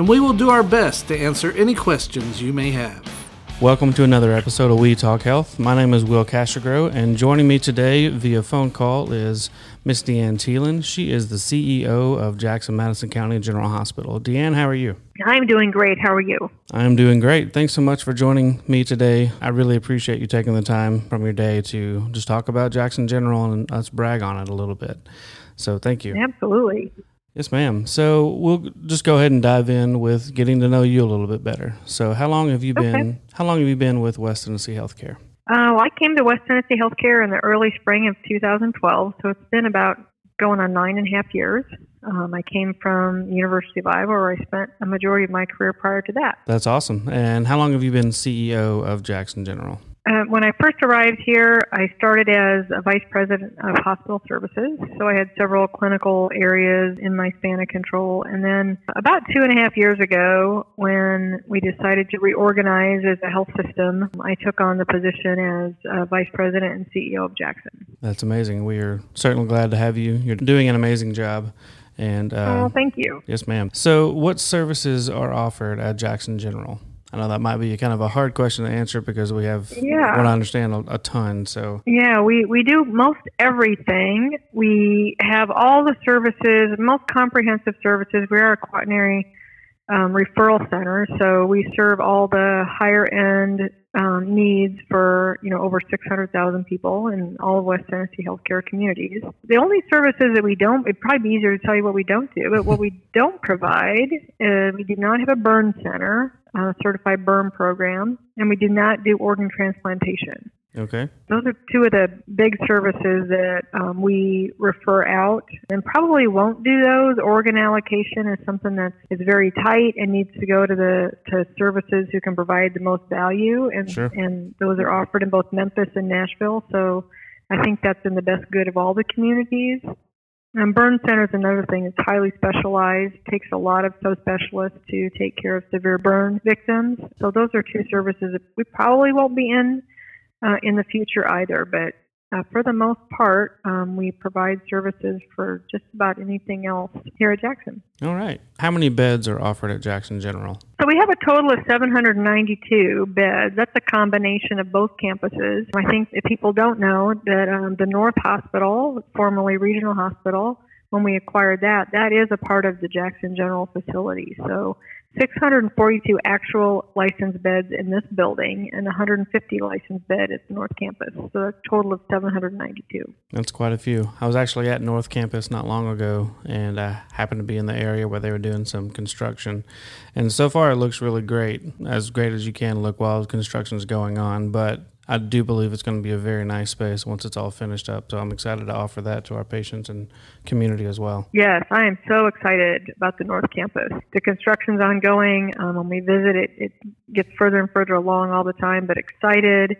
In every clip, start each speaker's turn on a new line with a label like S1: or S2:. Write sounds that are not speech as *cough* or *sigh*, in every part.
S1: and we will do our best to answer any questions you may have.
S2: Welcome to another episode of We Talk Health. My name is Will Kwasigroh, and joining me today via phone call is Miss Deann Thelen. She is the CEO of Jackson Madison County General Hospital. Deann, how are you?
S3: I'm doing great. How are you?
S2: I'm doing great. Thanks so much for joining me today. I really appreciate you taking the time from your day to just talk about Jackson General and us brag on it a little bit. So thank you.
S3: Absolutely.
S2: Yes, ma'am. So we'll just go ahead and dive in with getting to know you a little bit better. So, how long have you
S3: Okay.
S2: been? How long have you been with West Tennessee Healthcare?
S3: Uh, well, I came to West Tennessee Healthcare in the early spring of 2012, so it's been about going on nine and a half years. Um, I came from University of Iowa, where I spent a majority of my career prior to that.
S2: That's awesome. And how long have you been CEO of Jackson General?
S3: Uh, when I first arrived here, I started as a vice president of hospital services. So I had several clinical areas in my span of control. And then about two and a half years ago, when we decided to reorganize as a health system, I took on the position as uh, vice president and CEO of Jackson.
S2: That's amazing. We are certainly glad to have you. You're doing an amazing job. And uh,
S3: oh, thank you.
S2: yes, ma'am. So, what services are offered at Jackson General? I know that might be kind of a hard question to answer because we have,
S3: Yeah.
S2: what I understand, a, a ton. So,
S3: Yeah, we, we do most everything. We have all the services, most comprehensive services. We are a quaternary um, referral center, so we serve all the higher end um, needs for you know over 600,000 people in all of West Tennessee healthcare communities. The only services that we don't, it'd probably be easier to tell you what we don't do, but what we *laughs* don't provide, uh, we do not have a burn center, uh, certified burn program, and we do not do organ transplantation.
S2: okay.
S3: Those are two of the big services that um, we refer out and probably won't do those. Organ allocation is something that is very tight and needs to go to the to services who can provide the most value and
S2: Sure.
S3: and those are offered in both Memphis and Nashville. So I think that's in the best good of all the communities. And burn center is another thing. It's highly specialized. Takes a lot of subspecialists to take care of severe burn victims. So those are two services we probably won't be in uh, in the future either. But uh, for the most part, um, we provide services for just about anything else here at Jackson.
S2: All right. How many beds are offered at Jackson General?
S3: So we have a total of 792 beds. That's a combination of both campuses. I think if people don't know that um, the North Hospital, formerly Regional Hospital, when we acquired that, that is a part of the Jackson General facility. So 642 actual licensed beds in this building and 150 licensed bed at the North Campus. So a total of 792.
S2: That's quite a few. I was actually at North Campus not long ago, and I happened to be in the area where they were doing some construction. And so far, it looks really great, as great as you can look while construction is going on. But I do believe it's going to be a very nice space once it's all finished up. So I'm excited to offer that to our patients and community as well.
S3: Yes, I am so excited about the North Campus. The construction's ongoing. Um, when we visit, it, it gets further and further along all the time, but excited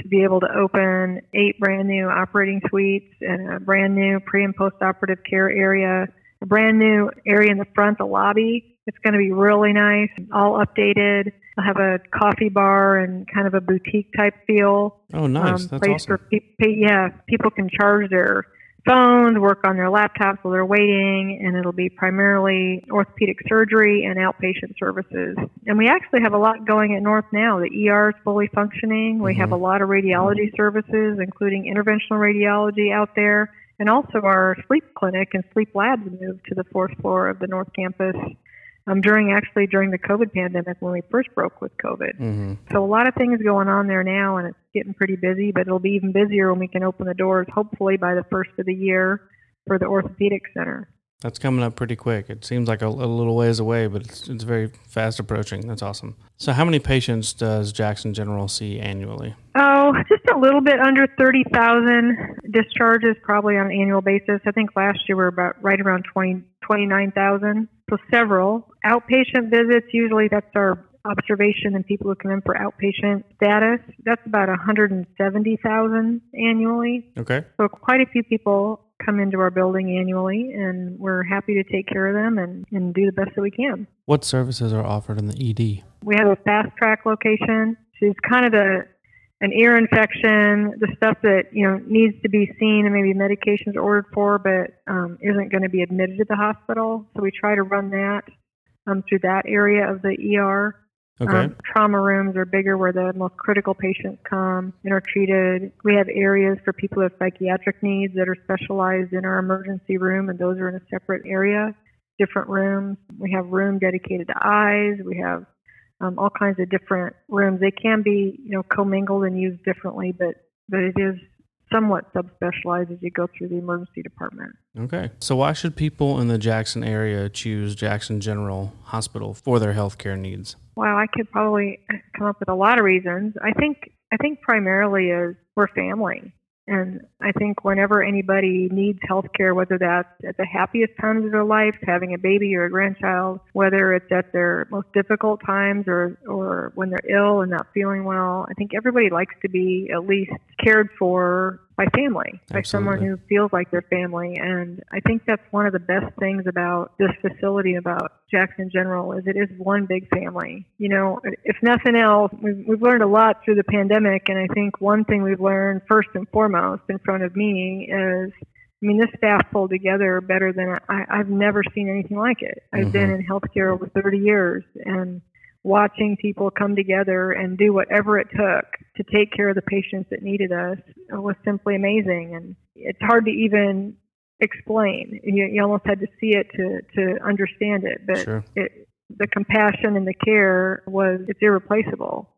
S3: to be able to open eight brand new operating suites and a brand new pre and post operative care area, a brand new area in the front, the lobby. It's going to be really nice, all updated. I'll have a coffee bar and kind of a boutique type feel
S2: Oh, nice.
S3: um,
S2: That's
S3: place
S2: awesome.
S3: for people. Yeah, people can charge their phones, work on their laptops while they're waiting, and it'll be primarily orthopedic surgery and outpatient services. And we actually have a lot going at North now. The ER is fully functioning. We have a lot of radiology services, including interventional radiology out there. And also our sleep clinic and sleep labs moved to the fourth floor of the North Campus um, during actually during the COVID pandemic when we first broke with COVID.
S2: hmm
S3: So a lot of things going on there now, and it's getting pretty busy. But it'll be even busier when we can open the doors, hopefully by the first of the year, for the orthopedic center.
S2: That's coming up pretty quick. It seems like a, a little ways away, but it's, it's very fast approaching. That's awesome. So, how many patients does Jackson General see annually?
S3: Oh, just a little bit under 30,000 discharges probably on an annual basis. I think last year we were about right around 20, 29,000. So several. outpatient visits, usually that's our observation and people who come in for outpatient status. That's about 170,000 annually.
S2: Okay.
S3: So quite a few people come into our building annually, and we're happy to take care of them and, and do the best that we can.
S2: What services are offered in the ED?
S3: We have a fast track location. She's kind of the an ear infection, the stuff that you know needs to be seen and maybe medications ordered for, but um, isn't going to be admitted to the hospital. So we try to run that um, through that area of the ER.
S2: Okay.
S3: Um, trauma rooms are bigger where the most critical patients come and are treated. We have areas for people with psychiatric needs that are specialized in our emergency room, and those are in a separate area, different rooms. We have room dedicated to eyes. We have um, all kinds of different rooms. They can be, you know, commingled and used differently, but but it is somewhat subspecialized as you go through the emergency department.
S2: Okay. So why should people in the Jackson area choose Jackson General Hospital for their healthcare needs?
S3: Wow, I could probably come up with a lot of reasons. I think I think primarily is we're family. And I think whenever anybody needs health care, whether that's at the happiest times of their life, having a baby or a grandchild, whether it's at their most difficult times or, or when they're ill and not feeling well, I think everybody likes to be at least cared for by family, by someone who feels like their family. And I think that's one of the best things about this facility, about Jackson General, is it is one big family. You know, if nothing else, we've, we've learned a lot through the pandemic. And I think one thing we've learned first and foremost in front of me is I mean, this staff pulled together better than I, I've never seen anything like it. I've been mm-hmm. in healthcare over 30 years, and watching people come together and do whatever it took to take care of the patients that needed us was simply amazing. And it's hard to even explain. You, you almost had to see it to, to understand it. But
S2: Sure.
S3: it, the compassion and the care was it's irreplaceable.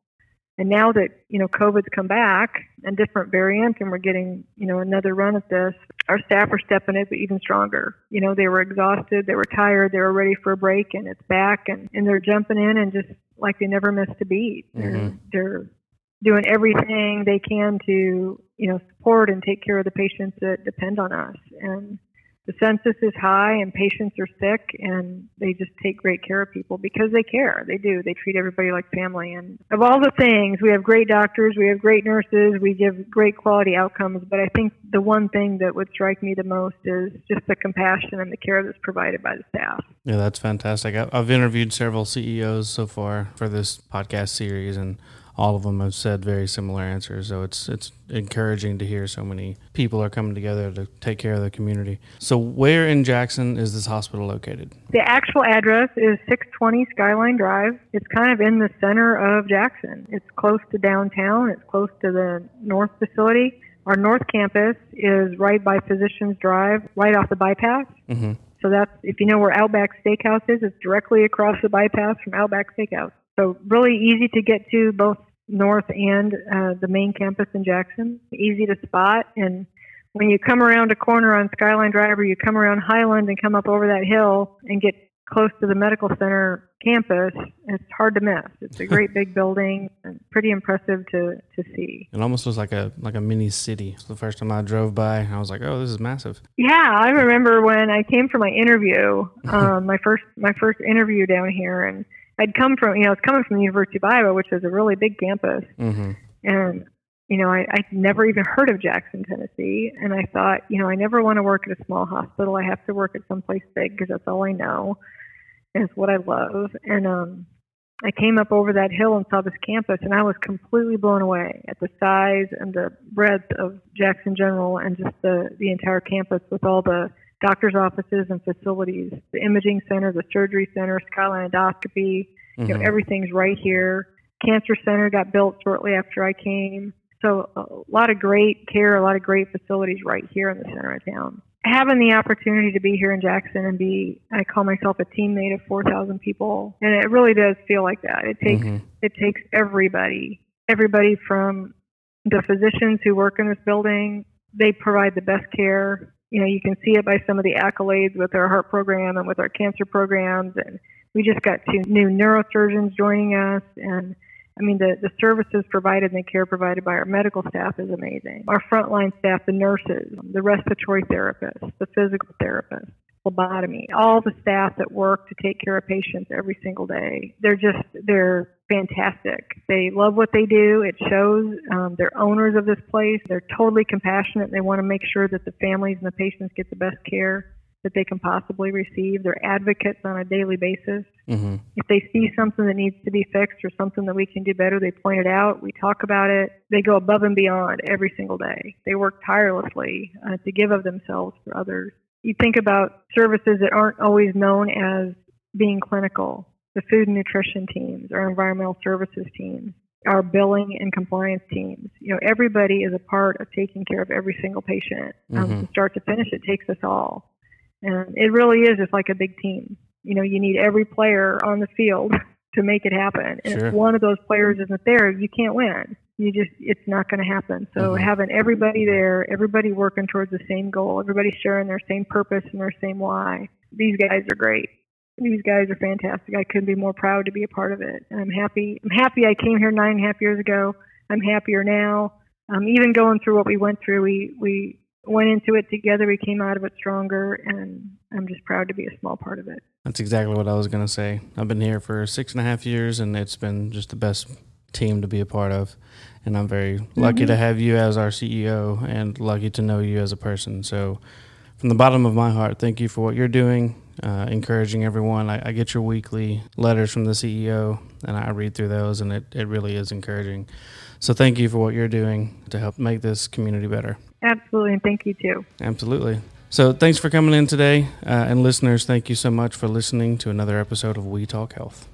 S3: And now that you know COVID's come back and different variants, and we're getting you know another run at this, our staff are stepping up even stronger. You know they were exhausted, they were tired, they were ready for a break, and it's back, and and they're jumping in and just like they never missed a beat. They're,
S2: Mhm.
S3: they're doing everything they can to you know support and take care of the patients that depend on us. And the census is high and patients are sick and they just take great care of people because they care. They do. They treat everybody like family. And of all the things, we have great doctors, we have great nurses, we give great quality outcomes. But I think the one thing that would strike me the most is just the compassion and the care that's provided by the staff.
S2: Yeah, that's fantastic. I've interviewed several CEOs so far for this podcast series, and all of them have said very similar answers. So it's it's encouraging to hear so many people are coming together to take care of the community. So where in Jackson is this hospital located?
S3: The actual address is 620 Skyline Drive. It's kind of in the center of Jackson. It's close to downtown. It's close to the north facility. Our north campus is right by Physicians Drive, right off the bypass.
S2: hmm
S3: So that's if you know where Outback Steakhouse is, it's directly across the bypass from Outback Steakhouse. So really easy to get to both north and uh, the main campus in Jackson. Easy to spot and when you come around a corner on Skyline Drive or you come around Highland and come up over that hill and get close to the medical center campus, it's hard to miss. It's a *laughs* great big building and pretty impressive to, to see.
S2: It almost was like a like a mini city. So the first time I drove by, I was like, "Oh, this is massive."
S3: Yeah, I remember when I came for my interview, um, my first my first interview down here, and I'd come from you know I was coming from the University of Iowa, which is a really big campus,
S2: hmm
S3: and you know I, I'd never even heard of Jackson, Tennessee, and I thought you know I never want to work at a small hospital. I have to work at someplace big because that's all I know, and it's what I love. And um, I came up over that hill and saw this campus, and I was completely blown away at the size and the breadth of Jackson General and just the the entire campus with all the doctors' offices and facilities, the imaging center, the surgery center, Skyline Endoscopy. You know,
S2: Mhm.
S3: everything's right here. Cancer Center got built shortly after I came. So a lot of great care, a lot of great facilities right here in the center of town. Having the opportunity to be here in Jackson and be, I call myself a teammate of 4,000 people, and it really does feel like that. It takes
S2: Mhm.
S3: it takes everybody, everybody from the physicians who work in this building. They provide the best care. You know, you can see it by some of the accolades with our heart program and with our cancer programs. And we just got two new neurosurgeons joining us. And I mean, the, the services provided and the care provided by our medical staff is amazing. Our frontline staff, the nurses, the respiratory therapists, the physical therapists, phlebotomy, all the staff that work to take care of patients every single day. They're just, they're fantastic. They love what they do. It shows. Um, they're owners of this place. They're totally compassionate. They want to make sure that the families and the patients get the best care that they can possibly receive. They're advocates on a daily basis. Mm-hmm. If they see something that needs to be fixed or something that we can do better, they point it out. We talk about it. They go above and beyond every single day. They work tirelessly uh, to give of themselves for others. You think about services that aren't always known as being clinical, the food and nutrition teams, our environmental services teams, our billing and compliance teams. You know, everybody is a part of taking care of every single patient. Um, mm-hmm. From start to finish, it takes us all. And it really is just like a big team. You know, you need every player on the field *laughs* to make it happen. And sure. if one of those players isn't there, you can't win. You just, it's not going to happen. So mm-hmm. having everybody there, everybody working towards the same goal, everybody sharing their same purpose and their same why. These guys are great. These guys are fantastic. I couldn't be more proud to be a part of it. And I'm happy. I'm happy I came here nine and a half years ago. I'm happier now. Um, even going through what we went through, we we went into it together. We came out of it stronger, and I'm just proud to be a small part of it.
S2: That's exactly what I was going to say. I've been here for six and a half years, and it's been just the best team to be a part of. And I'm very mm-hmm. lucky to have you as our CEO and lucky to know you as a person. So, from the bottom of my heart, thank you for what you're doing, uh, encouraging everyone. I, I, get your weekly letters from the CEO, and I read through those, and it, it really is encouraging. So, thank you for what you're doing to help make this community better.
S3: Absolutely, and thank you too.
S2: Absolutely. So, thanks for coming in today. Uh, and listeners, thank you so much for listening to another episode of We Talk Health.